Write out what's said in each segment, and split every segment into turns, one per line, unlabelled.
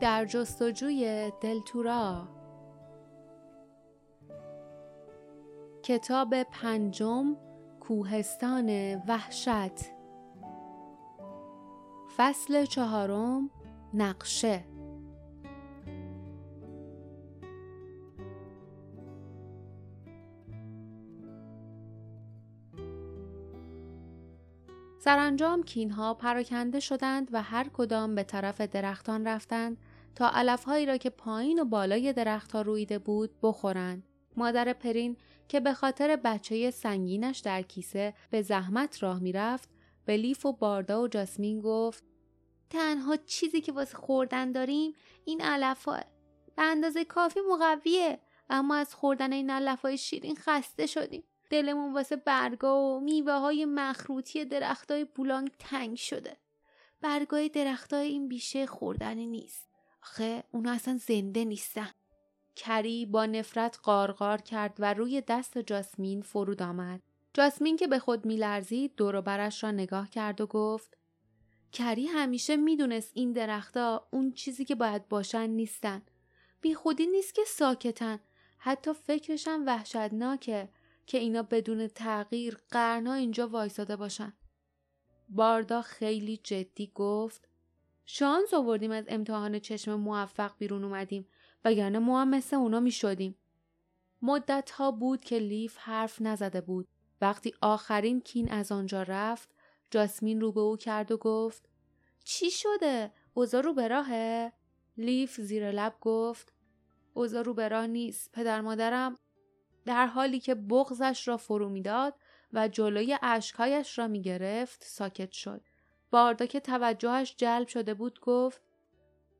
در جستجوی دلتورا. کتاب پنجم کوهستان وحشت. فصل چهارم نقشه. سرانجام کینها پراکنده شدند و هر کدام به طرف درختان رفتند تا علفهایی را که پایین و بالای درختها رویده بود بخورند. مادر پرین که به خاطر بچه سنگینش در کیسه به زحمت راه می‌رفت به لیف و باردا و جاسمین گفت تنها چیزی که واسه خوردن داریم این علفها به اندازه کافی مقویه اما از خوردن این علفهای شیرین خسته شدیم دلمون واسه برگا و میوه های مخروطی درختای بولانگ تنگ شده. برگای درختای این بیشه خوردنی نیست. آخه اونا اصلا زنده نیستن. کری با نفرت قارقار کرد و روی دست جاسمین فرود آمد. جاسمین که به خود میلرزید دور برش را نگاه کرد و گفت کری همیشه می‌دونست این درختها اون چیزی که باید باشن نیستن. بی خودی نیست که ساکتن. حتی فکرشم وحشتناکه. که اینا بدون تغییر قرنا اینجا وایساده باشن. باردا خیلی جدی گفت شانس آوردیم از امتحان چشم موفق بیرون اومدیم وگرنه ما هم مثل اونا می شدیم. مدت ها بود که لیف حرف نزده بود. وقتی آخرین کین از آنجا رفت جاسمین رو به او کرد و گفت چی شده؟ اوزا رو به راهه؟ لیف زیر لب گفت اوزا رو به راه نیست. پدر مادرم در حالی که بغزش را فرو می‌داد و جلوی اشکهایش را می گرفت ساکت شد. باردا که توجهش جلب شده بود گفت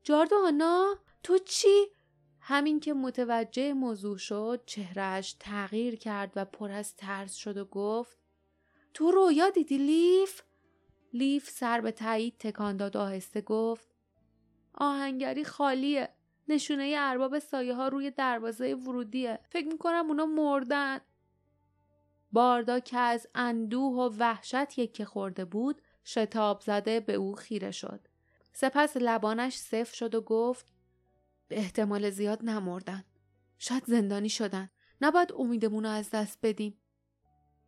جاردانا تو چی؟ همین که متوجه موضوع شد چهرهش تغییر کرد و پر از ترس شد و گفت تو رویا دیدی لیف؟ لیف سر به تایید تکان داد آهسته گفت آهنگری خالیه نشونه ارباب سایه ها روی دروازه ورودیه. فکر می‌کنم اونا مردن. باردا که از اندوه و وحشت یکه خورده بود شتاب زده به او خیره شد. سپس لبانش صف شد و گفت به احتمال زیاد نمردن. شاید زندانی شدن. نباید امیدمون رو از دست بدیم.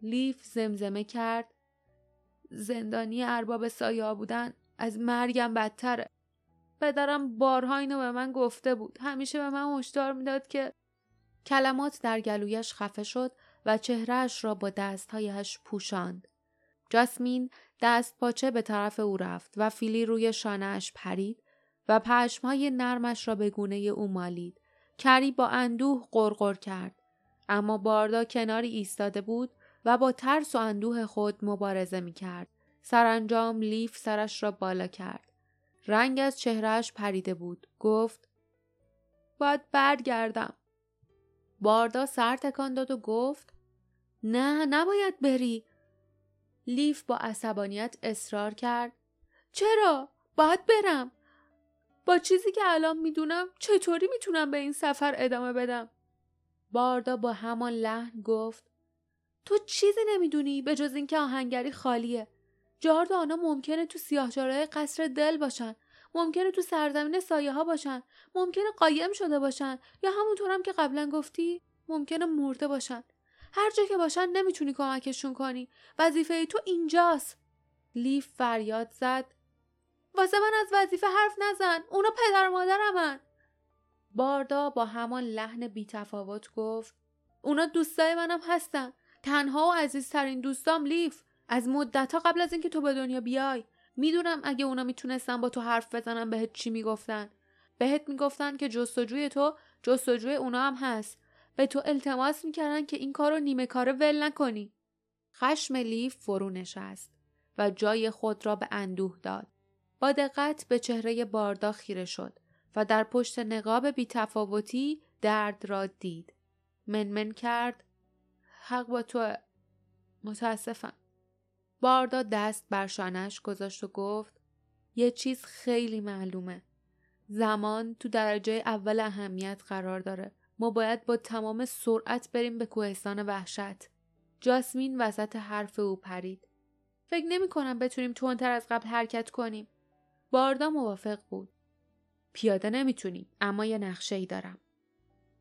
لیف زمزمه کرد. زندانی ارباب سایه بودن از مرگم بدتره. پدرم بارها اینو به من گفته بود همیشه به من هشدار می‌داد که کلمات در گلویش خفه شد و چهرهش را با دستهایش پوشاند جاسمین دست پاچه به طرف او رفت و فیلی روی شانهاش پرید و پشمهای نرمش را به گونه او مالید کری با اندوه قرقر کرد اما باردا کناری ایستاده بود و با ترس و اندوه خود مبارزه می کرد. سرانجام لیف سرش را بالا کرد. رنگ از چهرهش پریده بود. گفت باید برگردم. باردا سر تکان داد و گفت نه نباید بری. لیف با عصبانیت اصرار کرد. چرا؟ باید برم. با چیزی که الان می‌دونم چطوری می‌تونم به این سفر ادامه بدم؟ باردا با همان لحن گفت تو چیزی نمی‌دونی به جز اینکه آهنگری خالیه. جارد آنها ممکنه تو سیاهچالهای قصر دل باشن ممکنه تو سرزمین سایه ها باشن ممکنه قایم شده باشن یا همونطورم هم که قبلا گفتی ممکنه مرده باشن هر جا که باشن نمی‌تونی کمکشون کنی. وظیفه تو اینجاست. لیف فریاد زد. واسه من از وظیفه حرف نزن. اونا پدر مادرمن باردا با همان لحن بیتفاوت گفت اونا دوستای منم هستن. تنها و عزیزترین دوستام لیف. از مدتها قبل از اینکه تو به دنیا بیای. می‌دونم اگه اونا می‌تونستن با تو حرف بزنن بهت چی می‌گفتن. بهت می‌گفتن که جستجوی تو جستجوی اونا هم هست. به تو التماس می‌کردن که این کارو نیمه کاره ول نکنی. خشم لیف فرو نشست و جای خود را به اندوه داد. با دقت به چهره باردا خیره شد و در پشت نقاب بیتفاوتی درد را دید. منمن کرد حق با تو متاسفم. باردا دست بر شانش گذاشت و گفت یه چیز خیلی معلومه. زمان تو درجه اول اهمیت قرار داره. ما باید با تمام سرعت بریم به کوهستان وحشت. جاسمین وسط حرف او پرید. فکر نمی کنم بتونیم تندتر از قبل حرکت کنیم. باردا موافق بود. پیاده نمی‌تونیم اما یه نقشه ای دارم.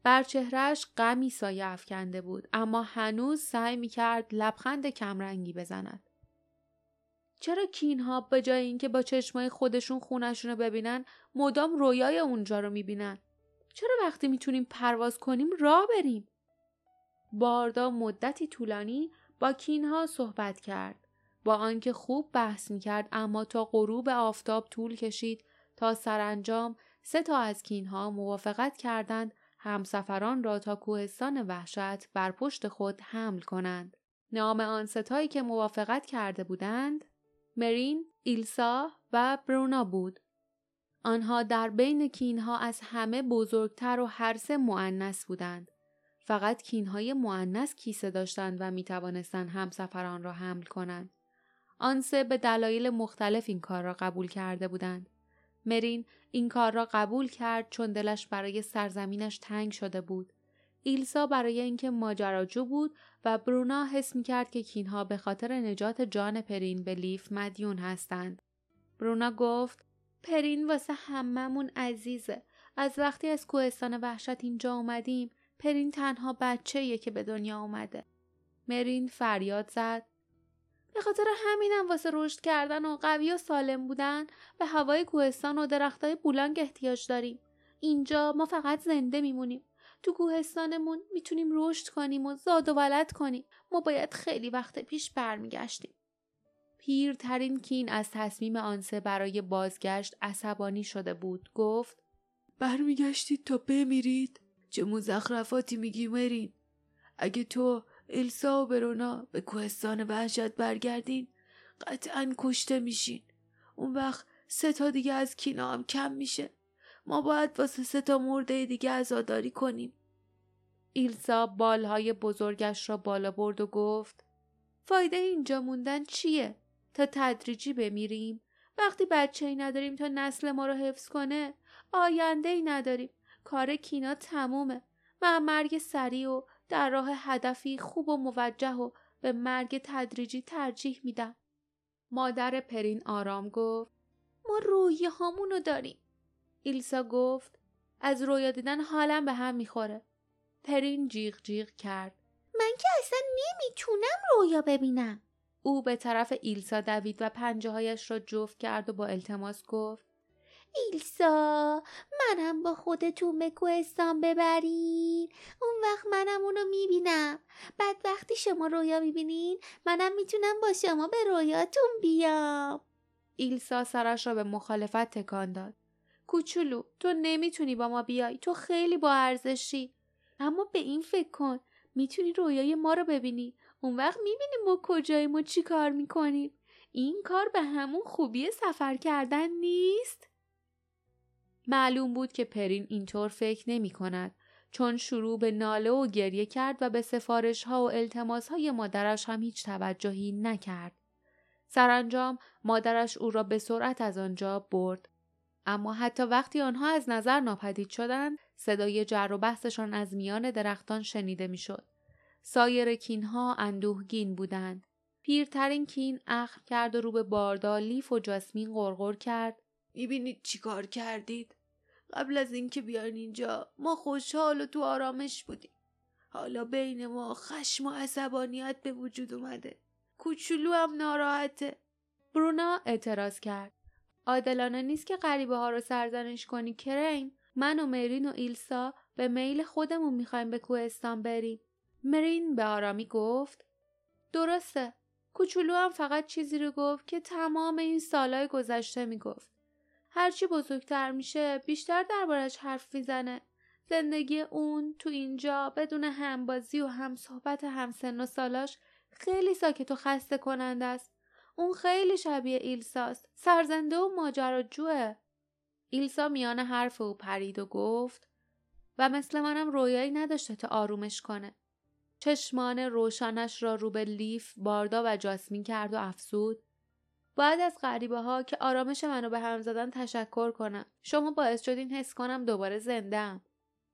بر چهرش غمی سایه افکنده بود اما هنوز سعی می‌کرد لبخند کمرنگی بزند. چرا کینها به جای اینکه با چشمای خودشون خونشون رو ببینن مدام رویای اونجا رو می‌بینن؟ چرا وقتی می‌تونیم پرواز کنیم راه بریم؟ باردا مدتی طولانی با کینها صحبت کرد. با آنکه خوب بحث می‌کرد اما تا غروب آفتاب طول کشید تا سرانجام سه تا از کینها موافقت کردند همسفران را تا کوهستان وحشت بر پشت خود حمل کنند. نام آن ستایی که موافقت کرده بودند مرین، ایلسا و برونا بود. آنها در بین کینها از همه بزرگتر و هر سه معنس بودند. فقط کینهای معنس کیسه داشتند و می توانستند همسفران را حمل کنند. آن سه به دلایل مختلف این کار را قبول کرده بودند. مرین این کار را قبول کرد چون دلش برای سرزمینش تنگ شده بود. ایلسا برای اینکه ماجراجو بود و برونا حس می کرد که کینها به خاطر نجات جان پرین به لیف مدیون هستند. برونا گفت پرین واسه هممون عزیزه. از وقتی از کوهستان وحشت اینجا اومدیم پرین تنها بچه که به دنیا اومده. مرین فریاد زد. به خاطر همینم واسه رشد کردن و قوی و سالم بودن به هوای کوهستان و درختای بولانگ احتیاج داریم. اینجا ما فقط زنده میمونیم. تو کوهستانمون می‌تونیم رشد کنیم و زاد و ولد کنیم. ما باید خیلی وقت پیش برمیگشتیم. پیرترین کین از تصمیم آنسه برای بازگشت عصبانی شده بود. گفت
برمیگشتید تا بمیرید؟ چه مزخرفاتی میگی مرین؟ اگه تو السا و برونا به کوهستان وحشت برگردین قطعا کشته میشین اون وقت سه تا دیگه از کینا هم کم میشه ما باید واسه سه تا مرده دیگه ازاداری کنیم
ایلسا بالهای بزرگش را بالا برد و گفت فایده اینجا موندن چیه؟ تا تدریجی بمیریم؟ وقتی بچه ای نداریم تا نسل ما رو حفظ کنه؟ آینده ای نداریم؟ کار کینا تمومه. من مرگ سریع و در راه هدفی خوب و موجه و به مرگ تدریجی ترجیح میدم. مادر پرین آرام گفت ما رویه هامونو داریم. ایلسا گفت از رویا دیدن حالم به هم می‌خوره. پرین جیغ جیغ کرد. من که اصلا نمی‌تونم رویا ببینم. او به طرف ایلسا دوید و پنجه هایش را جفت کرد و با التماس گفت ایلسا منم با خودتون به کوهستان ببرین. اون وقت منم اونو می‌بینم. بعد وقتی شما رویا می‌بینین؟ منم می‌تونم با شما به رویاتون بیام. ایلسا سرش را به مخالفت تکان داد. کوچولو تو نمی‌تونی با ما بیای. تو خیلی با ارزشی. اما به این فکر کن. می‌تونی رویای ما رو ببینی. اون وقت می‌بینی ما کجاییم و چی کار می‌کنیم این کار به همون خوبی سفر کردن نیست معلوم بود که پرین اینطور فکر نمی کند چون شروع به ناله و گریه کرد و به سفارش ها و التماس های مادرش هم هیچ توجهی نکرد. سرانجام مادرش او را به سرعت از آنجا برد. اما حتی وقتی آنها از نظر ناپدید شدند صدای جر و بحثشان از میان درختان شنیده می‌شد. سایر کینها اندوهگین بودند. پیرترین کین اخم کرد و رو به باردا لیف و جاسمین غرغر کرد
می‌بینید چی کار کردید؟ قبل از اینکه بیان اینجا ما خوشحال و تو آرامش بودیم. حالا بین ما خشم و عصبانیت به وجود اومده. کوچولو هم ناراحته.
برونا اعتراض کرد. عادلانه نیست که غریبه ها رو سرزنش کنی کرین. من و مرین و ایلسا به میل خودمون می‌خوایم به کوهستان بریم. مرین به آرامی گفت درسته. کوچولو هم فقط چیزی رو گفت که تمام این سالهای گذشته می‌گفت. هرچی بزرگتر میشه بیشتر دربارش حرف می‌زنه. زندگی اون تو اینجا بدون همبازی و هم صحبت همسن و سالاش خیلی ساکت و خسته کننده است. اون خیلی شبیه ایلساست. سرزنده و ماجراجوه. ایلسا میان حرف او پرید و گفت و مثل منم رویایی نداشته تا آرومش کنه. چشمان روشنش را رو به لیف، باردا و جاسمین کرد و افسود. باید از غریبه ها که آرامش منو به هم زدن تشکر کنم. شما باعث شدین حس کنم دوباره زندم.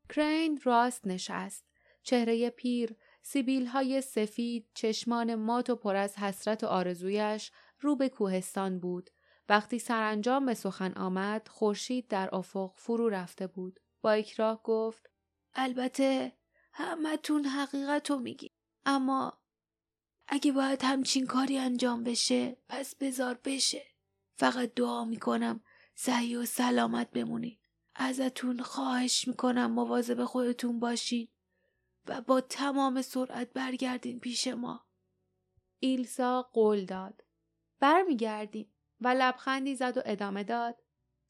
کرین راست نشست. چهره پیر، سیبیل های سفید، چشمان مات و پر از حسرت و آرزویش رو به کوهستان بود وقتی سرانجام به سخن آمد خورشید در افق فرو رفته بود با اکراه گفت
البته همتون حقیقت رو میگی. اما اگه باید همچین کاری انجام بشه پس بزار بشه. فقط دعا می‌کنم صحیح و سلامت بمونید ازتون خواهش می‌کنم مواظب خودتون باشین و با تمام سرعت برگردین پیش ما.
ایلسا قول داد. برمیگردیم و لبخندی زد و ادامه داد.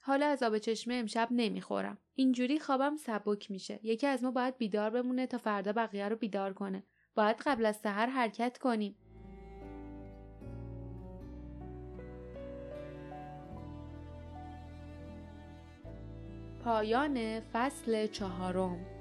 حالا از آب چشمه امشب نمی‌خورم. اینجوری خوابم سبک میشه. یکی از ما باید بیدار بمونه تا فردا بقیه رو بیدار کنه. باید قبل از سحر حرکت کنیم. پایان فصل چهارم.